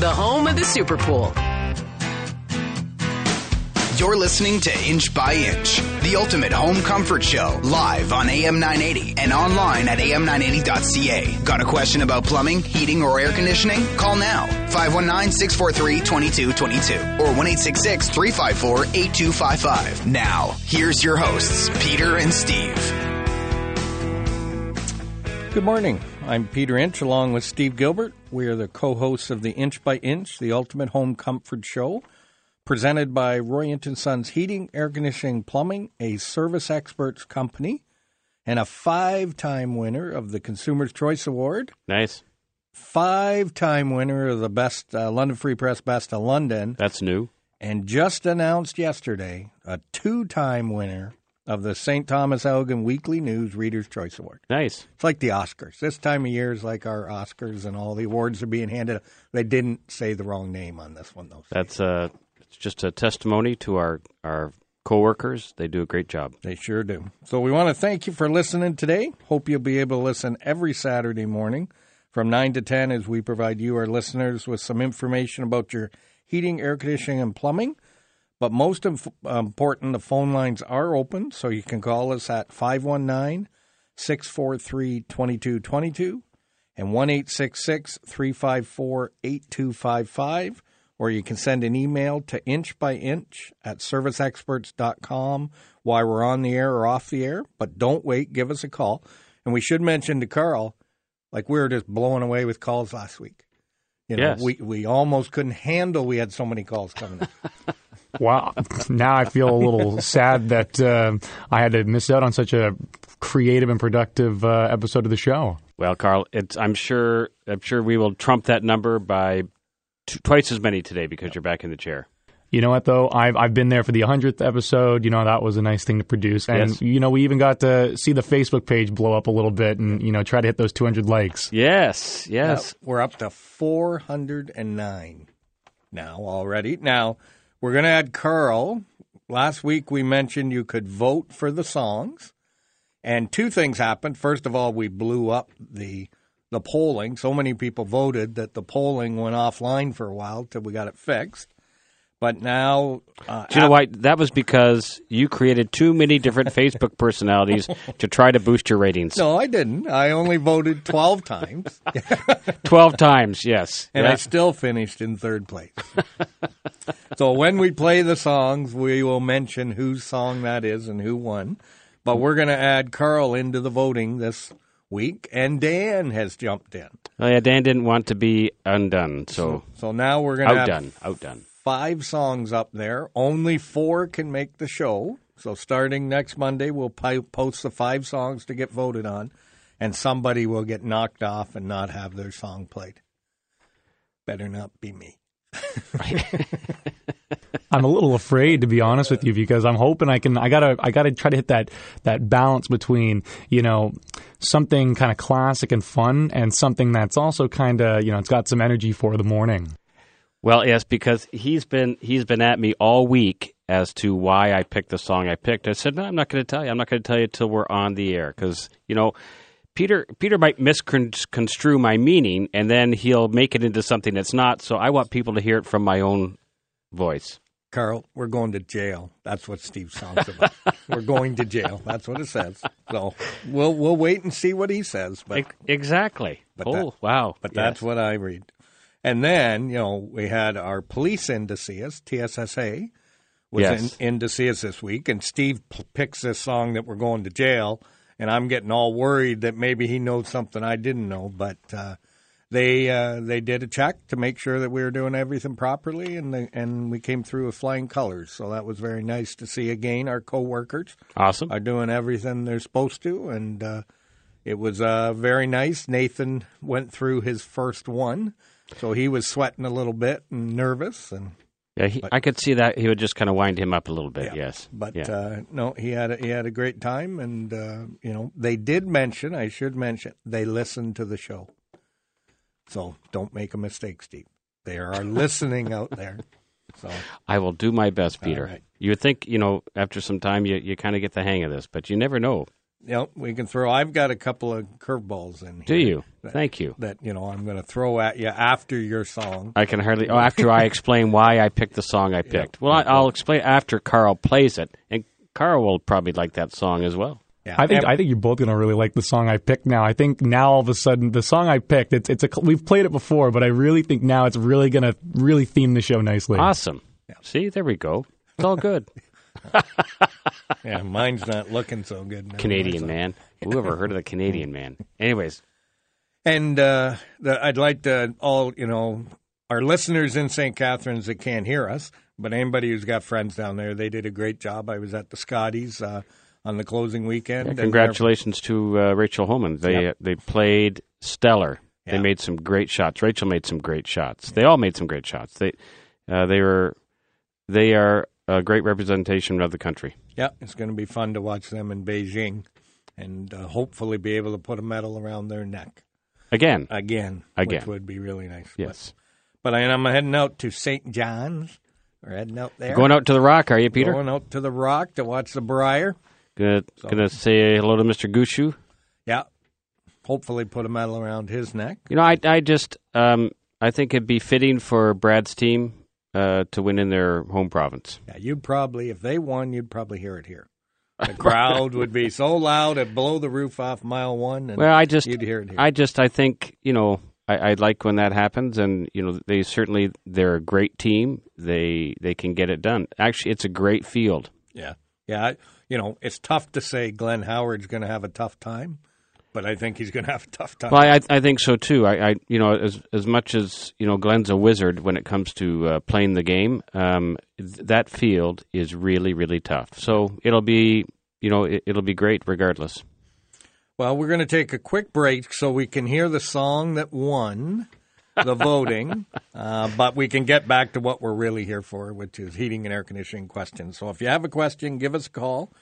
the home of the Super Pool. You're listening to Inch by Inch, the ultimate home comfort show, live on AM 980 and online at am980.ca. Got a question about plumbing, heating, or air conditioning? Call now 519 643 2222 or 1 354 8255. Now, here's your hosts, Peter and Steve. Good morning. I'm Peter Inch along with Steve Gilbert. We are the co hosts of the Inch by Inch, the ultimate home comfort show presented by Roy Inch & Sons Heating, Air Conditioning, Plumbing, a service experts company, and a five-time winner of the Consumer's Choice Award. Nice. Five-time winner of the Best uh, London Free Press Best of London. That's new. And just announced yesterday, a two-time winner of the St. Thomas Elgin Weekly News Reader's Choice Award. Nice. It's like the Oscars. This time of year is like our Oscars, and all the awards are being handed. They didn't say the wrong name on this one, though. That's uh, it's just a testimony to our our coworkers. They do a great job. They sure do. So we want to thank you for listening today. Hope you'll be able to listen every Saturday morning from 9 to 10 as we provide you, our listeners, with some information about your heating, air conditioning, and plumbing. But most um, important, the phone lines are open, so you can call us at 519 643 2222 and 1 354 8255 or you can send an email to inch by inch at serviceexperts.com while we're on the air or off the air. But don't wait, give us a call. And we should mention to Carl, like we were just blowing away with calls last week. You know, yes. we, we almost couldn't handle we had so many calls coming in. wow. Now I feel a little sad that uh, I had to miss out on such a creative and productive uh, episode of the show. Well, Carl, it's, I'm sure I'm sure we will trump that number by twice as many today because you're back in the chair. You know what though? I've I've been there for the hundredth episode. You know that was a nice thing to produce, and yes. you know we even got to see the Facebook page blow up a little bit, and you know try to hit those 200 likes. Yes, yes. Now, we're up to 409 now already. Now we're going to add Carl. Last week we mentioned you could vote for the songs, and two things happened. First of all, we blew up the the polling. So many people voted that the polling went offline for a while till we got it fixed. But now, uh, do you know why? That was because you created too many different Facebook personalities to try to boost your ratings. No, I didn't. I only voted twelve times. twelve times, yes, and yeah. I still finished in third place. so when we play the songs, we will mention whose song that is and who won. But we're going to add Carl into the voting this week, and Dan has jumped in. Oh yeah, Dan didn't want to be undone, so so, so now we're going to outdone, outdone. Five songs up there. Only four can make the show. So starting next Monday, we'll post the five songs to get voted on, and somebody will get knocked off and not have their song played. Better not be me. I'm a little afraid to be honest with you because I'm hoping I can I gotta I gotta try to hit that that balance between you know something kind of classic and fun and something that's also kind of you know it's got some energy for the morning. Well, yes, because he's been he's been at me all week as to why I picked the song I picked. I said, no, I'm not going to tell you. I'm not going to tell you till we're on the air because you know. Peter Peter might misconstrue my meaning, and then he'll make it into something that's not. So I want people to hear it from my own voice. Carl, we're going to jail. That's what Steve song's about. we're going to jail. That's what it says. So we'll we'll wait and see what he says. But exactly. But oh that, wow! But yes. that's what I read. And then you know we had our police in to see us. TSSA was yes. in, in to see us this week, and Steve p- picks this song that we're going to jail, and I'm getting all worried that maybe he knows something I didn't know, but. Uh, they uh, they did a check to make sure that we were doing everything properly, and they, and we came through with flying colors. So that was very nice to see. Again, our coworkers awesome are doing everything they're supposed to, and uh, it was uh, very nice. Nathan went through his first one, so he was sweating a little bit and nervous, and yeah, he, but, I could see that he would just kind of wind him up a little bit. yeah, yes, but yeah. uh, no, he had a, he had a great time, and uh, you know they did mention. I should mention they listened to the show. So don't make a mistake, Steve. They are listening out there. So I will do my best, Peter. right. You would think, you know, after some time, you, you kind of get the hang of this, but you never know. Yep, we can throw. I've got a couple of curveballs in here. Do you? That, Thank you. That you know, I'm going to throw at you after your song. I can hardly. Oh, after I explain why I picked the song I picked. Well, I, I'll explain after Carl plays it, and Carl will probably like that song as well. Yeah, I think I think you're both gonna really like the song I picked now. I think now all of a sudden the song I picked it's it's a we've played it before, but I really think now it's really gonna really theme the show nicely. Awesome. See, there we go. It's all good. yeah, mine's not looking so good. now. Canadian man. Who ever heard of the Canadian man? Anyways, And uh, the, I'd like to all you know our listeners in St. Catharines that can't hear us, but anybody who's got friends down there, they did a great job. I was at the Scotties uh, on the closing weekend. yeah, congratulations to uh, Rachel Homan. They they played stellar. They Yeah. made some great shots. Rachel made some great shots. They all made some great shots. They uh, they were they are a great representation of the country. Yeah, it's going to be fun to watch them in Beijing, and uh, hopefully be able to put a medal around their neck Again, again, Again. which would be really nice. yes. But, but I, I'm heading out to St. John's. We're heading out there. Going out to the Rock, are you, Peter? Going out to the Rock to watch the Brier. Gonna, gonna say hello to Mr. Gushue. Yeah, hopefully put a medal around his neck. You know, I I just um I think it'd be fitting for Brad's team uh, to win in their home province. Yeah, you'd probably, if they won, you'd probably hear it here. The crowd would be so loud it'd blow the roof off mile one, and Well, I just you'd hear it here. I just I think you know I, I like when that happens, and you know they certainly they're a great team. They they can get it done. Actually, it's a great field. yeah, yeah. I, you know, it's tough to say Glenn Howard's going to have a tough time, but I think he's going to have a tough time. Well, I I think so too. I, I you know as as much as you know Glenn's a wizard when it comes to uh, playing the game. Um, th- that field is really really tough. So it'll be you know it, it'll be great regardless. Well, we're going to take a quick break so we can hear the song that won the voting, uh, but we can get back to what we're really here for, which is heating and air conditioning questions. So if you have a question, give us a call,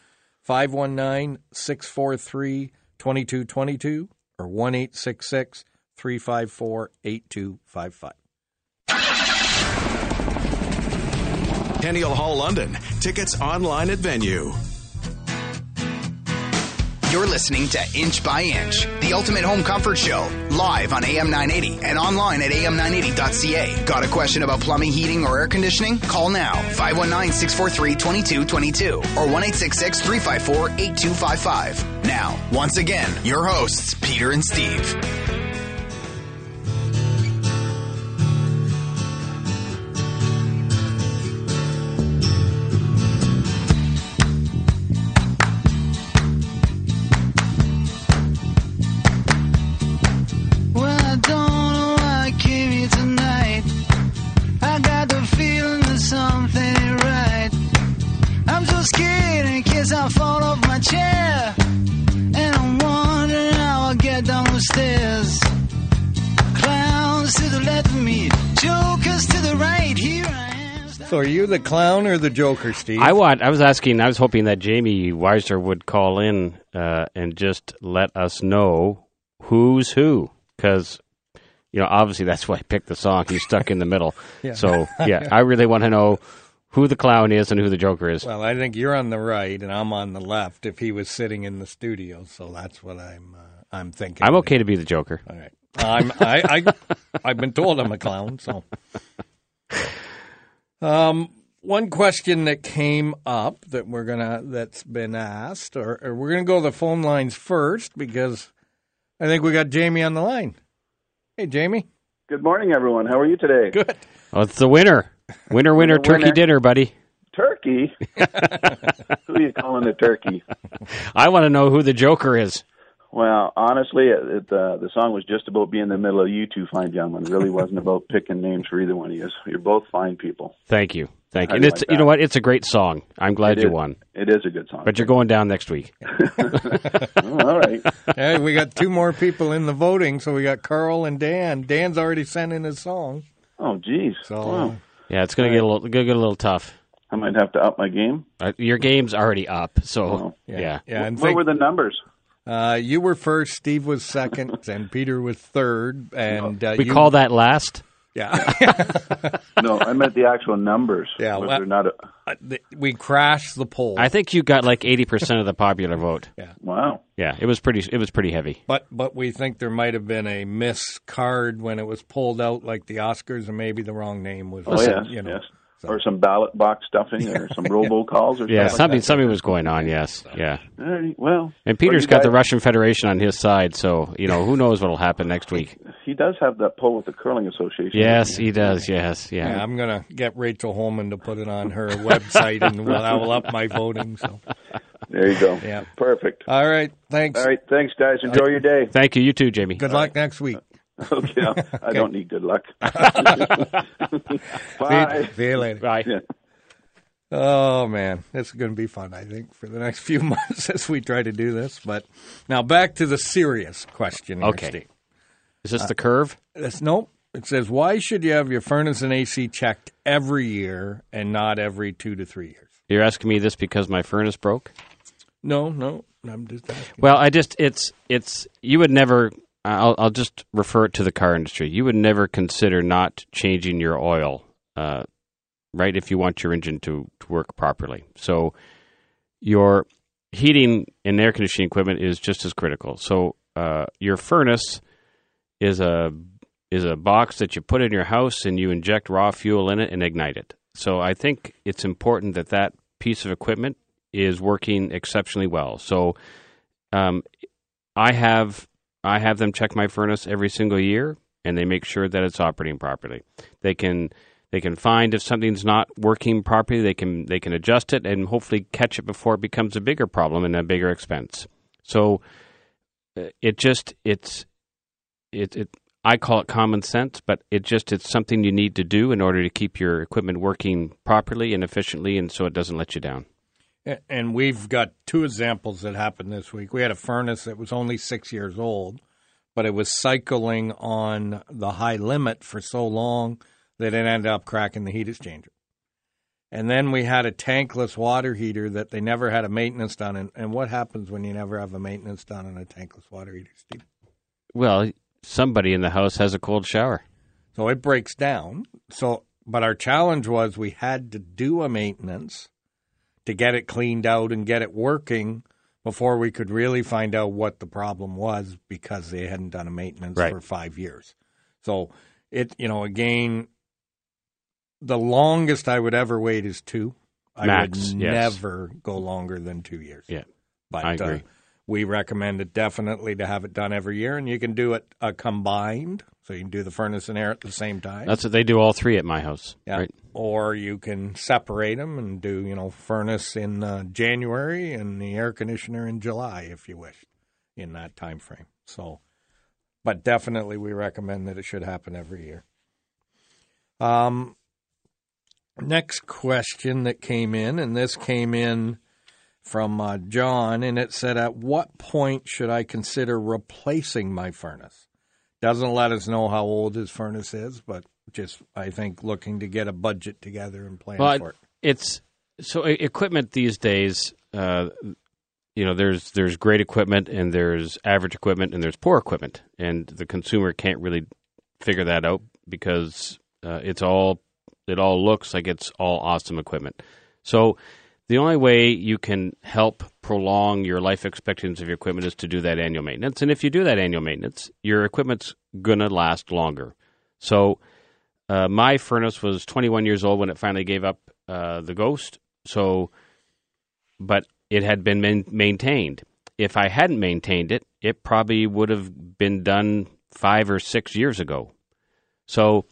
519 643 2222 or 1 354 8255. Henniel Hall, London. Tickets online at venue. You're listening to Inch by Inch, the ultimate home comfort show, live on AM 980 and online at am980.ca. Got a question about plumbing, heating, or air conditioning? Call now 519 643 2222 or 1 354 8255. Now, once again, your hosts, Peter and Steve. The clown or the Joker, Steve? I want. I was asking. I was hoping that Jamie Weiser would call in uh, and just let us know who's who, because you know obviously that's why I picked the song. He's stuck in the middle. Yeah. So yeah, I really want to know who the clown is and who the Joker is. Well, I think you're on the right and I'm on the left. If he was sitting in the studio, so that's what I'm. Uh, I'm thinking. I'm okay to be the Joker. All right. I'm. I. I I've been told I'm a clown. So. Um. One question that came up that we're gonna that's been asked, or, or we're gonna go to the phone lines first because I think we got Jamie on the line. Hey, Jamie. Good morning, everyone. How are you today? Good. Oh, it's the winner. Winner, winner, The turkey winner. dinner, buddy. Turkey? Who are you calling a turkey? I want to know who the Joker is. Well, honestly, it, it, uh, the song was just about being in the middle of you two fine gentlemen. It really wasn't about picking names for either one of you. You're both fine people. Thank you, thank you. And you it's like you know what? It's a great song. I'm glad It you is- won. It is a good song. But you're going down next week. All right. Hey, we got two more people in the voting, so we got Carl and Dan. Dan's already sent in his song, Oh, geez. so Wow. Yeah, it's going to get a little gonna get a little tough. I might have to up my game. Uh, your game's already up, so Oh. yeah. yeah. And what think, were the numbers? Uh, you were first, Steve was second, and Peter was third, and uh, We you, call that last. Yeah. No, I meant the actual numbers. Yeah, well- not a, we crashed the poll. I think you got like eighty percent of the popular vote. Yeah. wow. Yeah, it was pretty. It was pretty heavy. But but we think there might have been a miss card when it was pulled out, like the Oscars, and maybe the wrong name was. Oh, yes, you know. yes. Or some ballot box stuffing or some robocalls or Yeah, something. something something was going on. Yes, yeah. All right, well, And Peter's got the Russian Federation on his side, so you know who knows what'll happen next week. he does have that poll with the curling association. Yes, he does. Yes, Yeah, yeah. I'm gonna get Rachel Homan to put it on her website, and we'll, I will up my voting. So, There you go. Yeah. Perfect. all right, thanks. All right, thanks, guys. Enjoy your day. Thank you. You too, Jamie. Good luck next week. Okay, I don't need good luck. Bye. See you later. Bye. Yeah. Oh man, it's going to be fun. I think for the next few months as we try to do this. But now back to the serious question. Here, Okay. Steve. Is this uh, the curve? It's, nope. It says, why should you have your furnace and AC checked every year and not every two to three years? You're asking me this because my furnace broke? No, no. I'm just asking. Well, I just it's it's you would never. I'll I'll just refer it to the car industry. You would never consider not changing your oil, uh, right? If you want your engine to, to work properly. So your heating and air conditioning equipment is just as critical. So uh, your furnace is a is a box that you put in your house and you inject raw fuel in it and ignite it. So I think it's important that that piece of equipment is working exceptionally well. So um, I have I have them check my furnace every single year, and they make sure that it's operating properly. They can they can find if something's not working properly. They can they can adjust it and hopefully catch it before it becomes a bigger problem and a bigger expense. So uh, it just it's it it I call it common sense, but it just it's something you need to do in order to keep your equipment working properly and efficiently, and so it doesn't let you down. And we've got two examples that happened this week. We had a furnace that was only six years old, but it was cycling on the high limit for so long that it ended up cracking the heat exchanger. And then we had a tankless water heater that they never had a maintenance done. And, and what happens when you never have a maintenance done on a tankless water heater, Steve? Well, somebody in the house has a cold shower. So it breaks down. So, but our challenge was we had to do a maintenance to get it cleaned out and get it working before we could really find out what the problem was because they hadn't done a maintenance Right. for five years. So it, you know, again, the longest I would ever wait is two. I would yes. never go longer than two years. Yeah, But I Uh, agree. We recommend it definitely to have it done every year, and you can do it uh, combined, so you can do the furnace and air at the same time. That's what they do all three at my house. yeah. Right? Or you can separate them and do you know furnace in uh, January and the air conditioner in July if you wish, in that time frame. So, but definitely we recommend that it should happen every year. Um, next question that came in, and this came in from uh, John, and it said, "At what point should I consider replacing my furnace?" Doesn't let us know how old his furnace is, but just I think looking to get a budget together and plan Well, for it. it's so equipment these days. Uh, you know, there's there's great equipment and there's average equipment and there's poor equipment, and the consumer can't really figure that out because uh, it's all it all looks like it's all awesome equipment. So the only way you can help prolong your life expectancy of your equipment is to do that annual maintenance. And if you do that annual maintenance, your equipment's going to last longer. So uh, my furnace was 21 years old when it finally gave up uh, the ghost. So, but it had been main- maintained. If I hadn't maintained it, it probably would have been done five or six years ago. So,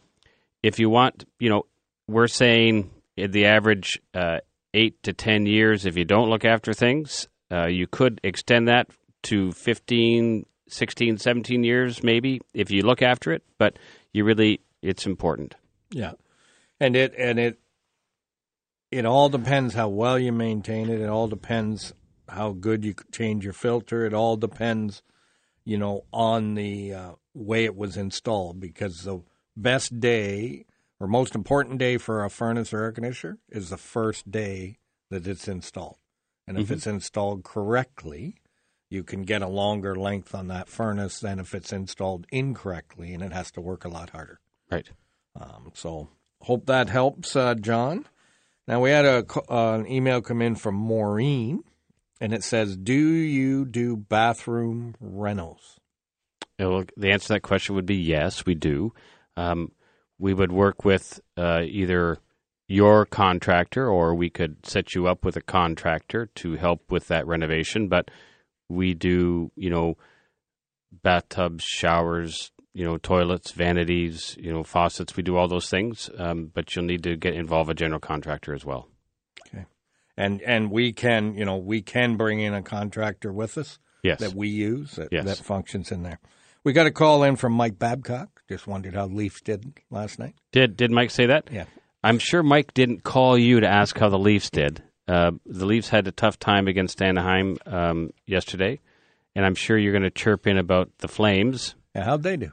if you want, you know, we're saying the average uh, eight to 10 years if you don't look after things. Uh, you could extend that to 15, 16, 17 years maybe if you look after it, but you really, it's important. Yeah, and it and it it all depends how well you maintain it. It all depends how good you change your filter. It all depends, you know, on the uh, way it was installed. Because the best day or most important day for a furnace or air conditioner is the first day that it's installed. And if it's installed correctly, you can get a longer length on that furnace than if it's installed incorrectly and it has to work a lot harder. Right. Um, so hope that helps, uh, John. Now we had a uh, an email come in from Maureen, and it says, "Do you do bathroom rentals?" The answer to that question would be yes, we do. Um, we would work with uh, either your contractor or we could set you up with a contractor to help with that renovation. But we do, you know, bathtubs, showers, you know, toilets, vanities, you know, faucets. We do all those things, um, but you'll need to get involve a general contractor as well. Okay, And and we can, you know, we can bring in a contractor with us Yes. that we use that, Yes. that functions in there. We got a call in from Mike Babcock. Just wondered how Leafs did last night. Did did Mike say that? Yeah. I'm sure Mike didn't call you to ask how the Leafs did. Uh, the Leafs had a tough time against Anaheim um, yesterday, and I'm sure you're going to chirp in about the Flames. Yeah, how'd they do?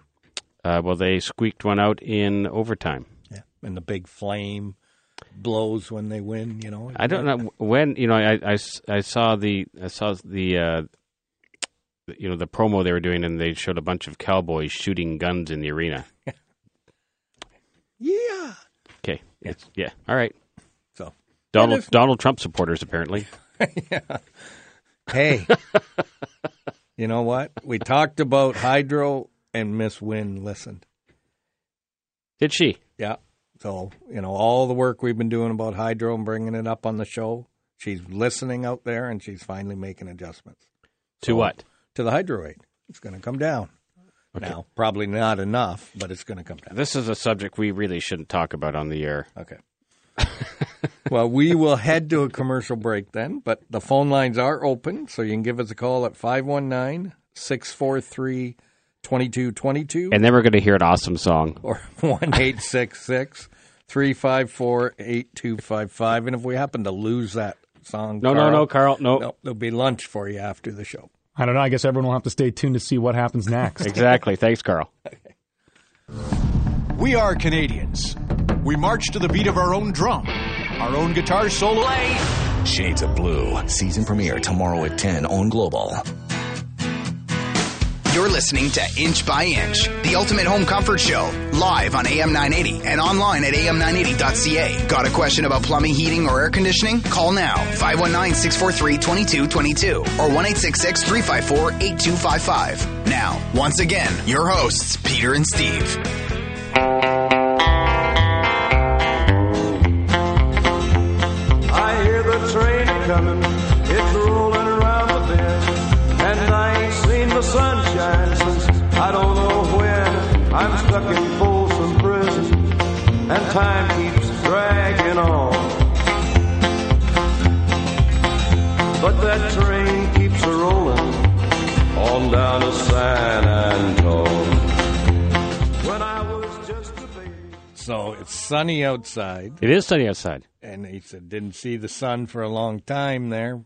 Uh, well, they squeaked one out in overtime. Yeah, and the big flame blows when they win. You know, I don't know when. You know, I, I I saw the I saw the uh, you know the promo they were doing, and they showed a bunch of cowboys shooting guns in the arena. Yeah. Okay, it's, yeah, all right. So Donald if- Donald Trump supporters apparently. hey, you know what? We talked about hydro, and Miss Wynne listened. Did she? Yeah. So, you know, all the work we've been doing about hydro and bringing it up on the show, she's listening out there and she's finally making adjustments. To So, what? To the hydro rate. It's going to come down. Now, probably not enough, but it's going to come down. This is a subject we really shouldn't talk about on the air. Okay. well, we will head to a commercial break then, but the phone lines are open, so you can give us a call at 519 643 2222 And then we're going to hear an awesome song. or 1 866 354 8255. And if we happen to lose that song, No, no, no, Carl, no. no, there'll be lunch for you after the show. I don't know. I guess everyone will have to stay tuned to see what happens next. Exactly. Thanks, Carl. We are Canadians. We march to the beat of our own drum, our own guitar solo. Shades of Blue, season premiere tomorrow at 10 on Global. You're listening to Inch by Inch, the ultimate home comfort show, live on AM 980 and online at am980.ca. Got a question about plumbing, heating, or air conditioning? Call now 519 643 2222 or 1 354 8255. Now, once again, your hosts, Peter and Steve. I hear the train coming, when. I'm stuck Prison, and time keeps dragging on. But that train keeps a rolling on down to San Antone. When I was just a baby. So it's sunny outside, It is sunny outside. and he said, didn't see the sun for a long time there.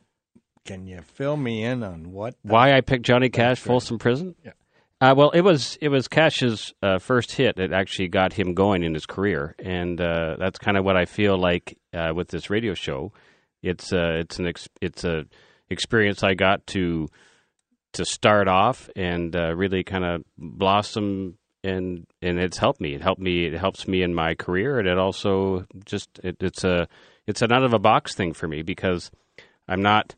Can you fill me in on what? Why I picked Johnny Cash, Folsom Prison? Yeah. Uh, well, it was it was Cash's uh, first hit that actually got him going in his career, and uh, that's kind of what I feel like uh, with this radio show. It's uh, it's an ex- it's a experience I got to to start off and uh, really kind of blossom, and and it's helped me. It helped me. It helps me in my career, and it also just it, it's a it's an out of a box thing for me because I'm not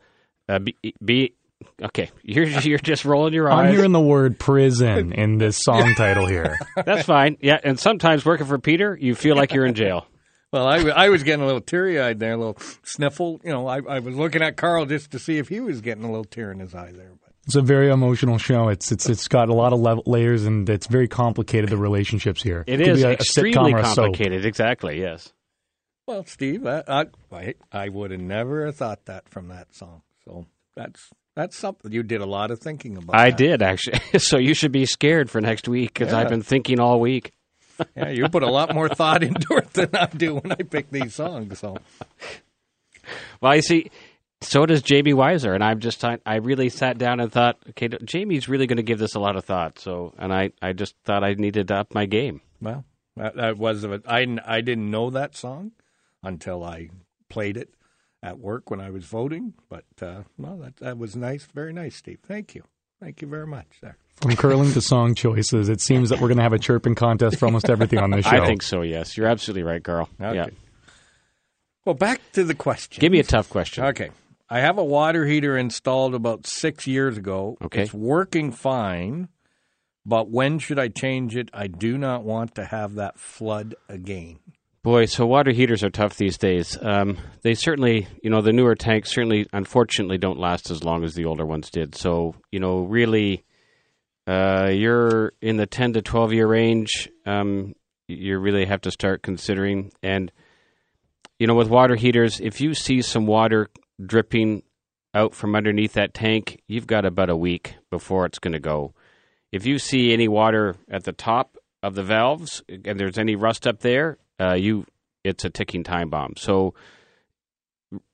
be, be okay. You're you're just rolling your eyes. I'm hearing the word prison in this song title here. That's fine. Yeah, and sometimes working for Peter, you feel like you're in jail. Well, I, I was getting a little teary eyed there, a little sniffle. You know, I, I was looking at Carl just to see if he was getting a little tear in his eye there. But It's a very emotional show. It's it's it's got a lot of level, layers and it's very complicated. The relationships here. It could is be a, a extremely a complicated. Exactly. Yes. well, Steve, I I, I, I would have never have thought that from that song. So that's that's something you did a lot of thinking about. I that. did actually. so you should be scared for next week because Yeah. I've been thinking all week. Yeah, you put a lot more thought into it than I do when I pick these songs. So Well, I see. So does Jamie Weiser, and I'm just I really sat down and thought, okay, Jamie's really going to give this a lot of thought. So, and I I just thought I needed to up my game. well, that, that was I I didn't know that song until I played it at work when I was voting. But uh, well, that that was nice, very nice, Steve. Thank you. Thank you very much, sir. From curling to song choices, it seems that we're going to have a chirping contest for almost everything on this show. I think so. Yes, you're absolutely right, Carl. Okay. Yeah. Well, back to the question. Give me a tough question. Okay. I have a water heater installed about six years ago. Okay. It's working fine, but when should I change it? I do not want to have that flood again. Boy, so water heaters are tough these days. Um, they certainly, you know, the newer tanks certainly, unfortunately, don't last as long as the older ones did. So, you know, really, uh, you're in the 10 to 12 year range. Um, you really have to start considering. And, you know, with water heaters, if you see some water dripping out from underneath that tank, you've got about a week before it's going to go. If you see any water at the top of the valves and there's any rust up there, uh, you it's a ticking time bomb. So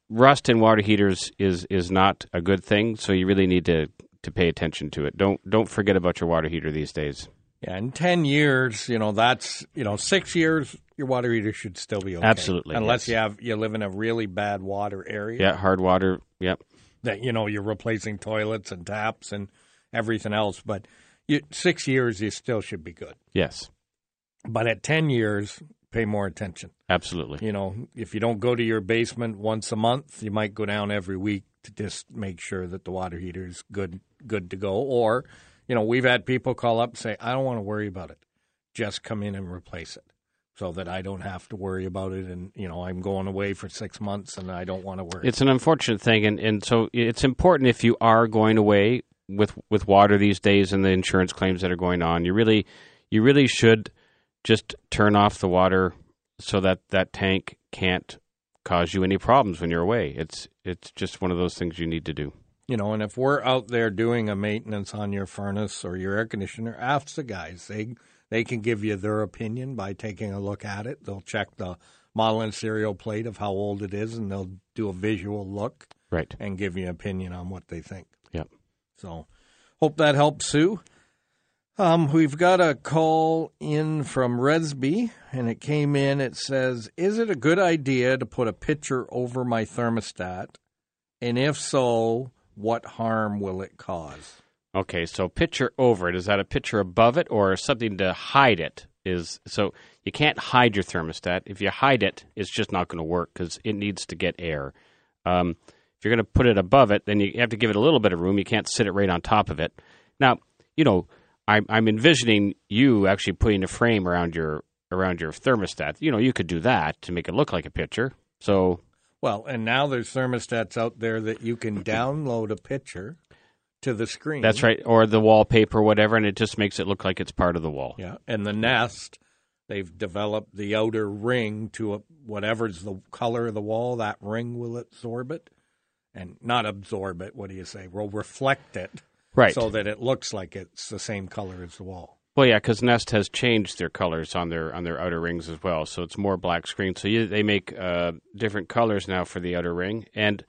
rust in water heaters is is not a good thing. So you really need to to pay attention to it. Don't don't forget about your water heater these days. Yeah, in 10 years, you know, that's, you know, six years, your water heater should still be okay. Absolutely, Unless yes. you have, you live in a really bad water area. Yeah, hard water. Yep. that you know you're replacing toilets and taps and everything else. But you, six years, you still should be good. Yes. But at ten years, pay more attention. Absolutely. You know, if you don't go to your basement once a month, you might go down every week to just make sure that the water heater is good, good to go. Or, you know, we've had people call up and say, "I don't want to worry about it. Just come in and replace it." So that I don't have to worry about it, and you know I'm going away for six months, and I don't want to worry. It's an unfortunate thing, and, and so it's important if you are going away with with water these days and the insurance claims that are going on. You really you really should just turn off the water so that that tank can't cause you any problems when you're away. It's it's just one of those things you need to do. You know, and if we're out there doing a maintenance on your furnace or your air conditioner, ask the guys. They they can give you their opinion by taking a look at it. They'll check the model and serial plate of how old it is, and they'll do a visual look Right. and give you an opinion on what they think. Yep. So, hope that helps, Sue. Um, we've got a call in from Resby, and it came in. It says, "Is it a good idea to put a picture over my thermostat? And if so, what harm will it cause?" Okay, so picture over it. Is that a picture above it or something to hide it? Is so you can't hide your thermostat. If you hide it, it's just not going to work because it needs to get air. Um, if you're going to put it above it, then you have to give it a little bit of room. You can't sit it right on top of it. Now, you know, I'm, I'm envisioning you actually putting a frame around your around your thermostat. You know, you could do that to make it look like a picture. So Well, and now there's thermostats out there that you can download a picture to the screen. that's right, or the wallpaper, whatever, and it just makes it look like it's part of the wall. Yeah, and the Nest, they've developed the outer ring to a, whatever's the color of the wall, that ring will absorb it, and not absorb it. What do you say? Will reflect it, Right. So that it looks like it's the same color as the wall. Well, yeah, because Nest has changed their colors on their on their outer rings as well, so it's more black screen. So you, they make uh, different colors now for the outer ring, and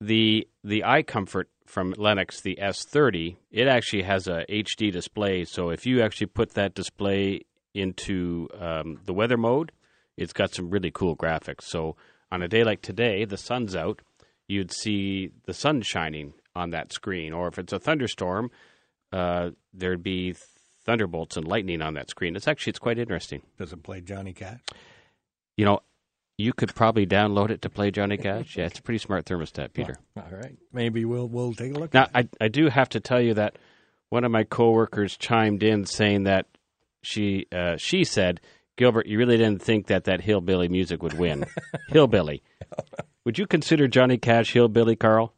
the the iComfort from Lennox, the S30, it actually has a HD display. So if you actually put that display into um, the weather mode, it's got some really cool graphics. So on a day like today, the sun's out, you'd see the sun shining on that screen, or if it's a thunderstorm, uh, there'd be thunderbolts and lightning on that screen. It's actually it's quite interesting. Does it play Johnny Cash? You know, you could probably download it to play Johnny Cash. Yeah, it's a pretty smart thermostat, Peter. All right, maybe we'll we'll take a look. Now. I I do have to tell you that one of my coworkers chimed in saying that she uh, she said, Gilbert, you really didn't think that that hillbilly music would win. hillbilly. Would you consider Johnny Cash hillbilly, Carl?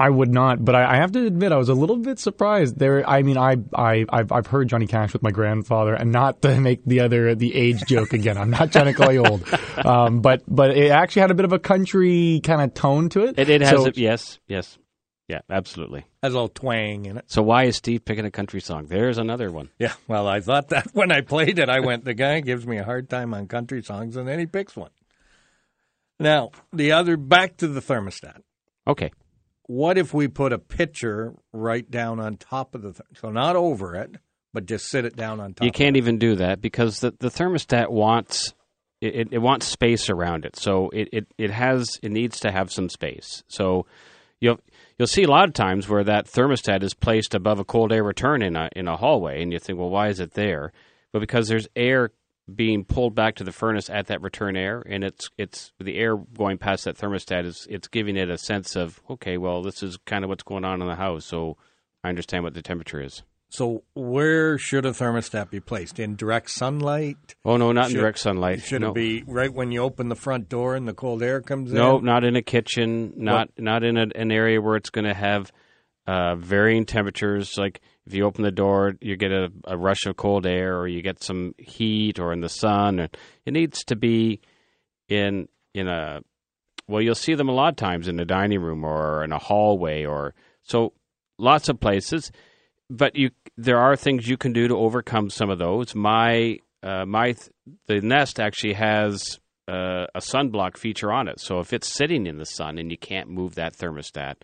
I would not, but I, I have to admit I was a little bit surprised. There, I mean, I, I, I've, I've heard Johnny Cash with my grandfather, and not to make the other the age joke again. I'm not trying to call you old, um, but but it actually had a bit of a country kind of tone to it. It, it has So- a, yes, yes, yeah, absolutely. Has a little twang in it. So why is Steve picking a country song? There's another one. Yeah, well, I thought that when I played it, I went, the guy gives me a hard time on country songs, and then he picks one. Now, the other, back to the thermostat. Okay. What if we put a picture right down on top of the, th- so not over it, but just sit it down on top? You can't even do that because the, the thermostat wants it, it, it wants space around it. So it, it, it has it needs to have some space. So you'll you'll see a lot of times where that thermostat is placed above a cold air return in a in a hallway, and you think, well, why is it there? But because there's air being pulled back to the furnace at that return air, and it's it's the air going past that thermostat is it's giving it a sense of okay, well, this is kind of what's going on in the house, so I understand what the temperature is. So where should a thermostat be placed? In direct sunlight? Oh no, not in direct sunlight. It should no. it be right when you open the front door and the cold air comes No, in? No, not in a kitchen. Not not in a, an area where it's going to have uh, varying temperatures. Like if you open the door, you get a, a rush of cold air, or you get some heat, or in the sun. It needs to be in in a well. You'll see them a lot of times in a dining room or in a hallway, or so lots of places. But you, there are things you can do to overcome some of those. My uh, my th- the Nest actually has uh, a sunblock feature on it. So if it's sitting in the sun and you can't move that thermostat,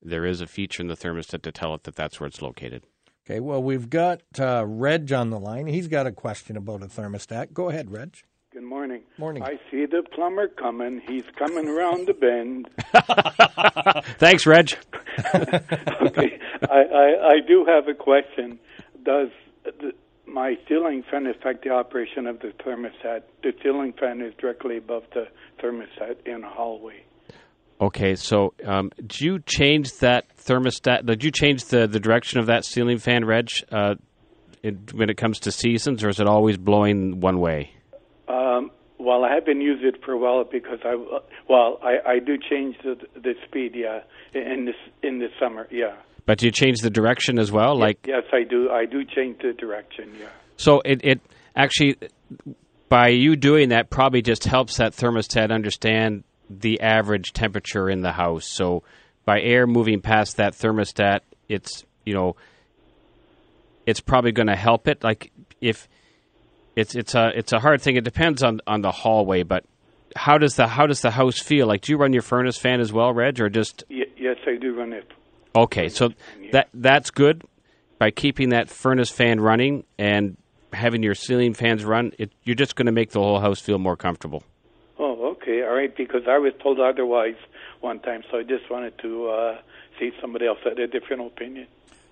there is a feature in the thermostat to tell it that that's where it's located. Okay, well, we've got uh, Reg on the line. He's got a question about a thermostat. Go ahead, Reg. Good morning. Morning. I see the plumber coming. He's coming around the bend. Thanks, Reg. okay. I, I, I do have a question. Does the, my ceiling fan affect the operation of the thermostat? The ceiling fan is directly above the thermostat in a hallway. Okay, so um, did you change that thermostat? Did you change the, the direction of that ceiling fan, Reg, uh, when it comes to seasons, or is it always blowing one way? Um, well, I have been using it for a while because I well I, I do change the the speed. Yeah, in this in the summer. Yeah. But do you change the direction as well? Like Yes, I do. I do change the direction. Yeah. So it, it actually, by you doing that, probably just helps that thermostat understand the average temperature in the house. So by air moving past that thermostat, it's you know, it's probably going to help it. Like if it's it's a it's a hard thing. It depends on on the hallway, but how does the how does the house feel? Like, do you run your furnace fan as well, Reg, or just Y- yes, I do run it. Okay, so that that's good. By keeping that furnace fan running and having your ceiling fans run, it, you're just going to make the whole house feel more comfortable. Okay, all right. Because I was told otherwise one time, so I just wanted to uh, see somebody else had a different opinion.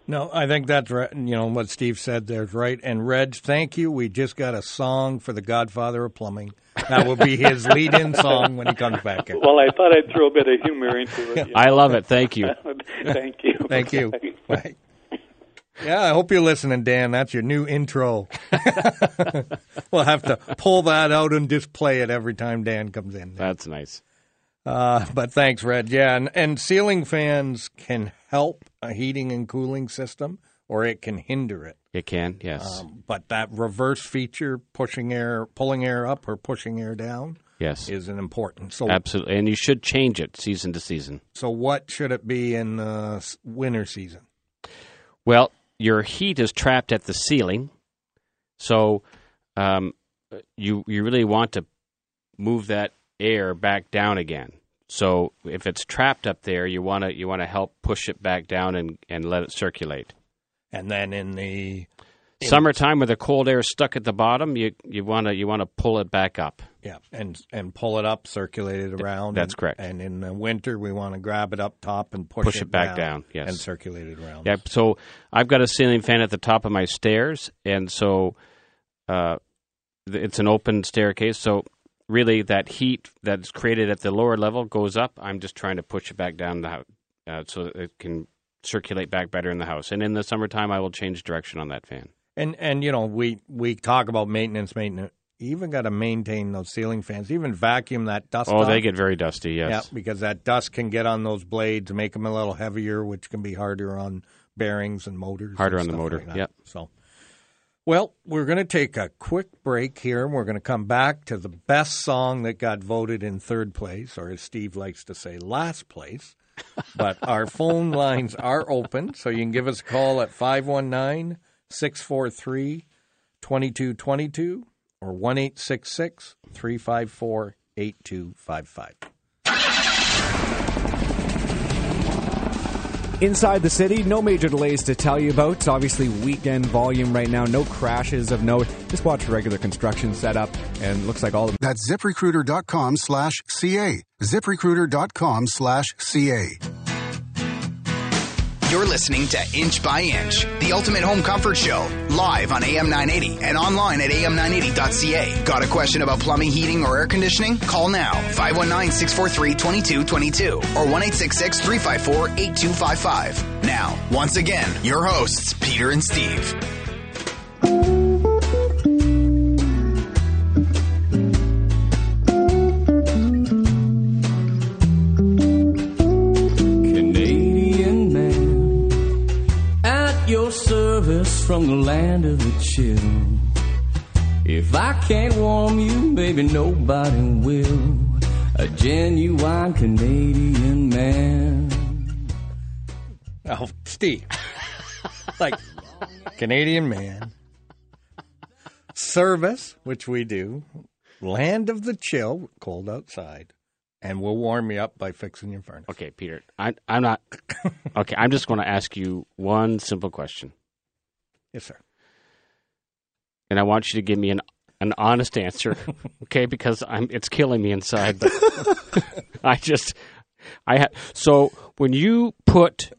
No, I think that's right. You know what Steve said there's right. And Reg, thank you. We just got a song for the Godfather of Plumbing. That will be his lead-in song when he comes back in. Well, I thought I'd throw a bit of humor into it. I love it. Thank you. Thank you. Thank you. Bye. Yeah, I hope you're listening, Dan. That's your new intro. we'll have to pull that out and just play it every time Dan comes in. That's nice. Uh, but thanks, Red. Yeah, and, and ceiling fans can help a heating and cooling system, or it can hinder it. It can, yes. Um, but that reverse feature, pushing air, pulling air up or pushing air down, yes. is an important. So, Absolutely. And you should change it season to season. so what should it be in the s- winter season? Well, your heat is trapped at the ceiling, so um, you you really want to move that air back down again. So if it's trapped up there, you want to you want to help push it back down and, and let it circulate. And then in the Summertime, with the cold air stuck at the bottom, you you want to you want to pull it back up. Yeah, and and pull it up, circulate it around. that's and- correct. And in the winter, we want to grab it up top and push, Push it back down, yes. and circulate it around. Yeah, so I've got a ceiling fan at the top of my stairs, and so uh, it's an open staircase. So really, that heat that's created at the lower level goes up. I'm just trying to push it back down the house uh, so it can circulate back better in the house. And in the summertime, I will change direction on that fan. And and you know we we talk about maintenance, maintenance. You even got to maintain those ceiling fans. Even vacuum that dust. Oh, they get very dusty. Yes. Yeah, because that dust can get on those blades, make them a little heavier, which can be harder on bearings and motors. Harder and on the motor, like yep. So, well, we're going to take a quick break here, and we're going to come back to the best song that got voted in third place, or as Steve likes to say, last place. but our phone lines are open, so you can give us a call at 519 643 2222 or 1 354 8255. Inside the city, no major delays to tell you about. Obviously, weekend volume right now, no crashes of note. Just watch regular construction setup, and looks like all of That's ziprecruiter.com slash CA. ziprecruiter.com slash CA. You're listening to Inch by Inch, the ultimate home comfort show, live on AM 980 and online at am980.ca. Got a question about plumbing, heating, or air conditioning? Call now 519 643 2222 or 1 354 8255. Now, once again, your hosts, Peter and Steve. From the land of the chill. If I can't warm you, baby, nobody will. A genuine Canadian man. Oh, Steve. like Canadian man. Service, which we do. Land of the chill, cold outside. And we'll warm you up by fixing your furnace. Okay, Peter. I, I'm not. Okay, I'm just going to ask you one simple question, Yes, sir. and I want you to give me an an honest answer. Okay, because I'm it's killing me inside. But I just I ha- so when you put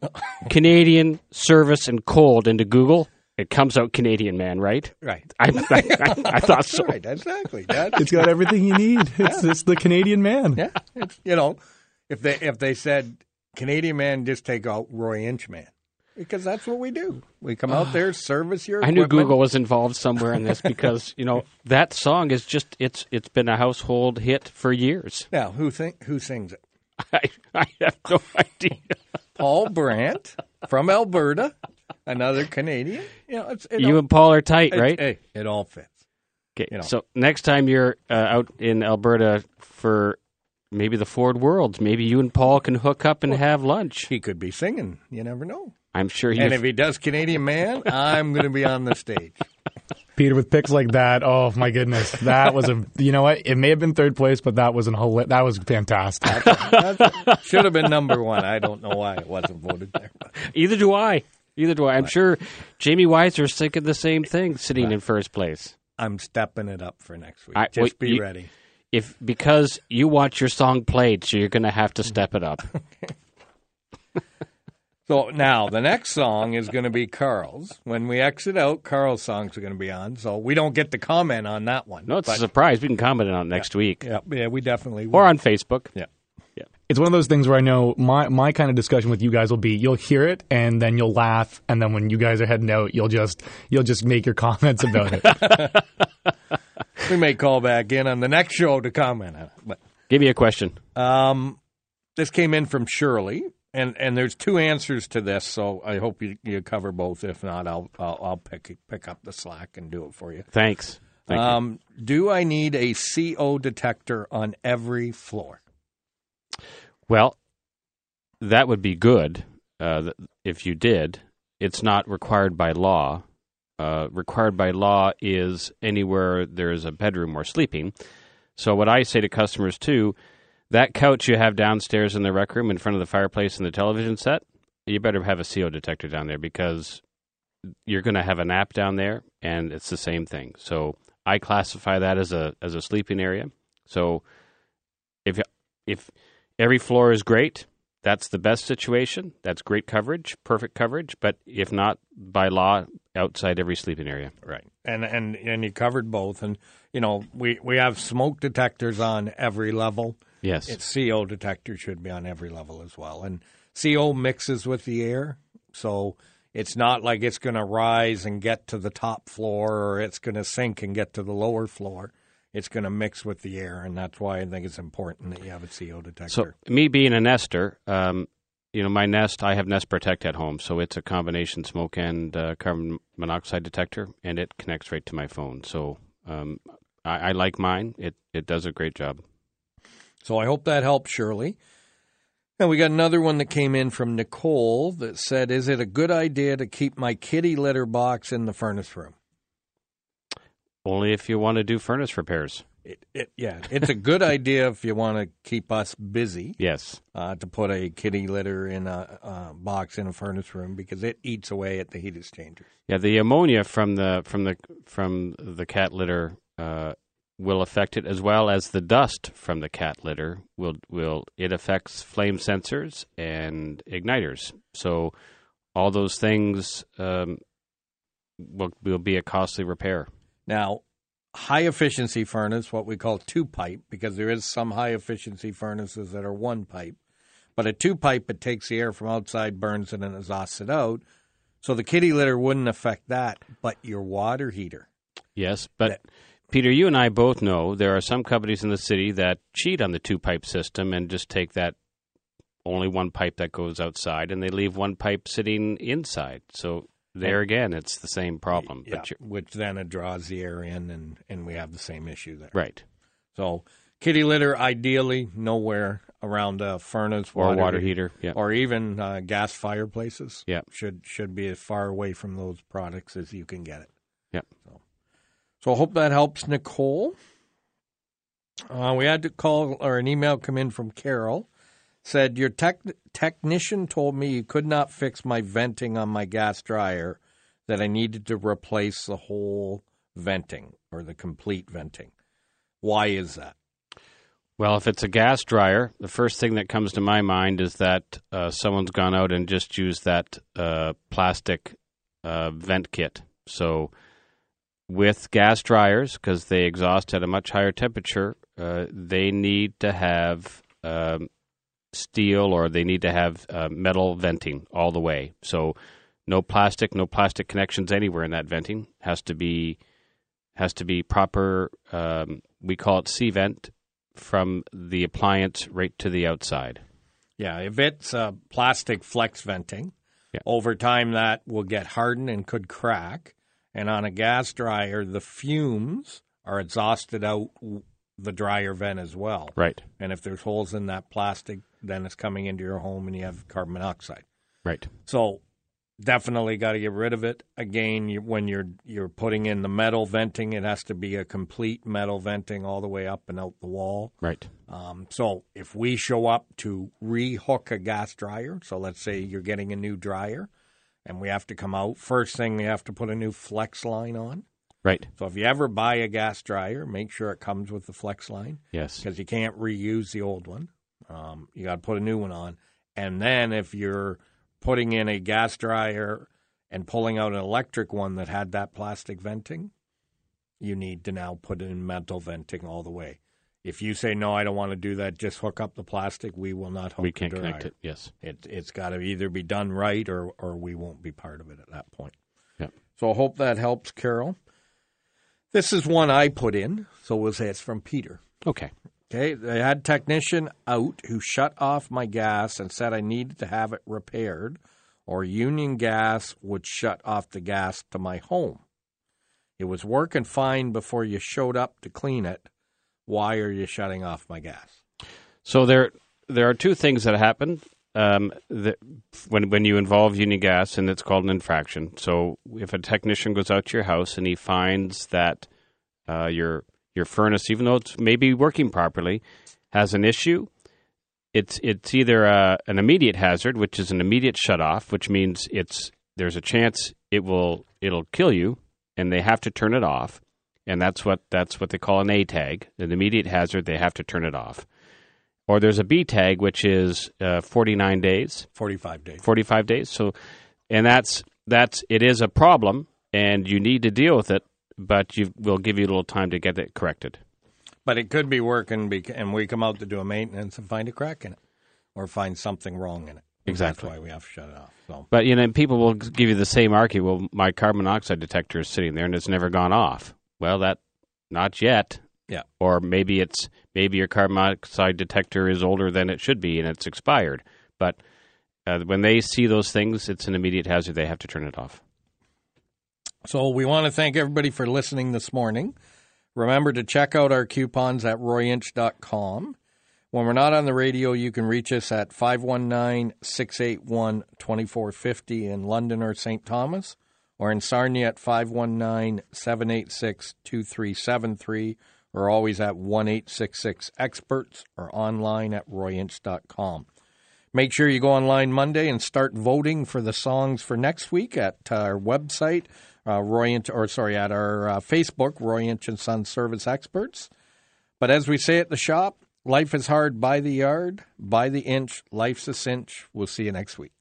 Canadian service and cold into Google, it comes out Canadian man, right? Right. I, I, I thought so. Right, exactly. That, It's got everything you need. It's, it's the Canadian man. yeah. It's, you know, if they if they said Canadian man, just take out Roy Inchman. Because that's what we do. We come out there, service your I knew. Google was involved somewhere in this because you know that song is just it's it's been a household hit for years. Now, who think who sings it? I, I have no idea. Paul Brandt from Alberta, another Canadian. You know, it's, it You all- and Paul are tight, it- right? Hey, it all fits. Okay, you know. so next time you're uh, out in Alberta for maybe the Ford Worlds, maybe you and Paul can hook up and have lunch. He could be singing. You never know. I'm sure he. And if he does Canadian Man, I'm going to be on the stage. Peter with picks like that. Oh my goodness, that was a. You know what? It may have been third place, but that was an hila- That was fantastic. That should have been number one. I don't know why it wasn't voted there. Either do I. Either do I. I'm sure Jamie Weiser's thinking the same thing, sitting in first place. I'm stepping it up for next week. I- Just well, be you- ready. If because you want your song played, so you're going to have to step it up. So now the next song is going to be Carl's. When we exit out, Carl's songs are going to be on. So we don't get to comment on that one. No, it's But- a surprise. We can comment on it next week Yeah, yeah, we definitely will. or on Facebook. Yeah. It's one of those things where I know my my kind of discussion with you guys will be you'll hear it and then you'll laugh and then when you guys are heading out you'll just you'll just make your comments about it. we may call back in on the next show to comment on it. But Give me a question. Um, this came in from Shirley, and, and there's two answers to this, so I hope you, you cover both. If not, I'll I'll, I'll pick pick up the slack and do it for you. Thanks. Thank you. um, do I need a CO detector on every floor? Well, that would be good uh, if you did. It's not required by law. Uh, required by law is anywhere there's a bedroom or sleeping. So what I say to customers too, that couch you have downstairs in the rec room in front of the fireplace and the television set, you better have a CO detector down there because you're going to have a nap down there, and it's the same thing. So I classify that as a as a sleeping area. So if if every floor is great, that's the best situation. That's great coverage, perfect coverage. But if not, by law, outside every sleeping area. Right. And and and you covered both, and you know we we have smoke detectors on every level. Yes. It's CO detector should be on every level as well, and CO mixes with the air, so it's not like it's going to rise and get to the top floor, or it's going to sink and get to the lower floor. It's going to mix with the air, and that's why I think it's important that you have a CO detector. So me being a nester, um, you know, my Nest, I have Nest Protect at home, so it's a combination smoke and uh, carbon monoxide detector, and it connects right to my phone. So um, I, I like mine. It it does a great job. So I hope that helps, Shirley. And we got another one that came in from Nicole that said, "Is it a good idea to keep my kitty litter box in the furnace room?" Only if you want to do furnace repairs. It, it, yeah, it's a good idea if you want to keep us busy. Yes. Uh, to put a kitty litter in a uh, box in a furnace room because it eats away at the heat exchangers. Yeah, the ammonia from the from the from the cat litter uh, will affect it, as well as the dust from the cat litter will will it affects flame sensors and igniters. So all those things um, will will be a costly repair. Now, high efficiency furnace, what we call two pipe, because there is some high efficiency furnaces that are one pipe, but a two pipe it takes the air from outside, burns it, and exhausts it out. So the kitty litter wouldn't affect that, but your water heater. Yes, but Peter, you and I both know there are some companies in the city that cheat on the two pipe system and just take that only one pipe that goes outside and they leave one pipe sitting inside. So there again, it's the same problem. Yeah, But which then it draws the air in, and, and we have the same issue there. right. So kitty litter, ideally, nowhere around a furnace Or a water heater, yeah. or even uh, gas fireplaces. Yeah. should should be as far away from those products as you can get it. Yep. So I hope that helps, Nicole. Uh, we had to call or an email come in from Carol. Said your tech, technician told me you could not fix my venting on my gas dryer. That I needed to replace the whole venting or the complete venting. Why is that? Well, if it's a gas dryer, the first thing that comes to my mind is that uh, someone's gone out and just used that uh, plastic uh, vent kit. So, with gas dryers, because they exhaust at a much higher temperature, uh, they need to have um, steel or they need to have uh, metal venting all the way. So, no plastic, no plastic connections anywhere in that venting. Has to be has to be proper. Um, we call it C vent from the appliance right to the outside. Yeah, if it's uh, plastic flex venting, over time that will get hardened and could crack. And on a gas dryer, the fumes are exhausted out the dryer vent as well. Right. And if there's holes in that plastic, then it's coming into your home and you have carbon monoxide. Right. So definitely got to get rid of it. Again, you, when you're you're putting in the metal venting, it has to be a complete metal venting all the way up and out the wall. Right. Um, so if we show up to rehook a gas dryer, so let's say you're getting a new dryer, and we have to come out first thing, we have to put a new flex line on. Right. So if you ever buy a gas dryer, make sure it comes with the flex line. Yes. Because you can't reuse the old one. Um, you got to put a new one on. And then if you're putting in a gas dryer and pulling out an electric one that had that plastic venting, you need to now put in metal venting all the way. If you say no, I don't want to do that, just hook up the plastic. We will not hook. We can't connect it, yes. it it's got to either be done right or or we won't be part of it at that point. Yep. So I hope that helps, Carol. This is one I put in, so we'll say it's from Peter. Okay. Okay, they had technician out who shut off my gas and said I needed to have it repaired, or Union Gas would shut off the gas to my home. It was working fine before you showed up to clean it. Why are you shutting off my gas? So there there are two things that happen um, when when you involve Union Gas, and it's called an infraction. So if a technician goes out to your house and he finds that uh, your your furnace, even though it's maybe working properly, has an issue, it's it's either uh an immediate hazard, which is an immediate shut off, which means it's there's a chance it will it'll kill you, and they have to turn it off, and that's what that's what they call an A tag, an immediate hazard. They have to turn it off. Or there's a B tag, which is uh, 49 days, 45 days. 45 days. So, and that's that's it is a problem, and you need to deal with it, but you will give you a little time to get it corrected. But it could be working, and we come out to do a maintenance and find a crack in it, or find something wrong in it. Exactly. That's why we have to shut it off. So But you know, people will give you the same argument. Well, my carbon monoxide detector is sitting there and it's never gone off. Well, that not yet. Yeah. Or maybe it's maybe your carbon monoxide detector is older than it should be and it's expired. But uh, when they see those things, it's an immediate hazard. They have to turn it off. So we want to thank everybody for listening this morning. Remember to check out our coupons at royinch.com. When we're not on the radio, you can reach us at 519 681 2450 in London or St. Thomas, or in Sarnia at 519 786 2373, or always at 1 866 Experts, or online at royinch.com. Make sure you go online Monday and start voting for the songs for next week at our website, uh, or sorry, at our uh, Facebook, Roy Inch and Son Service Experts. But as we say at the shop, life is hard by the yard, by the inch. Life's a cinch. We'll see you next week.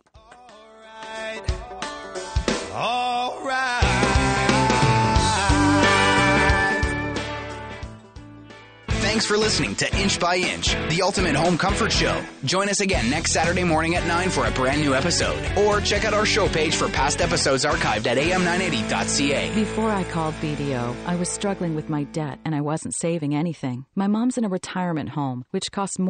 Thanks for listening to Inch by Inch, the ultimate home comfort show. Join us again next Saturday morning at 9 for a brand new episode. Or check out our show page for past episodes archived at am980.ca. Before I called BDO, I was struggling with my debt and I wasn't saving anything. My mom's in a retirement home, which costs more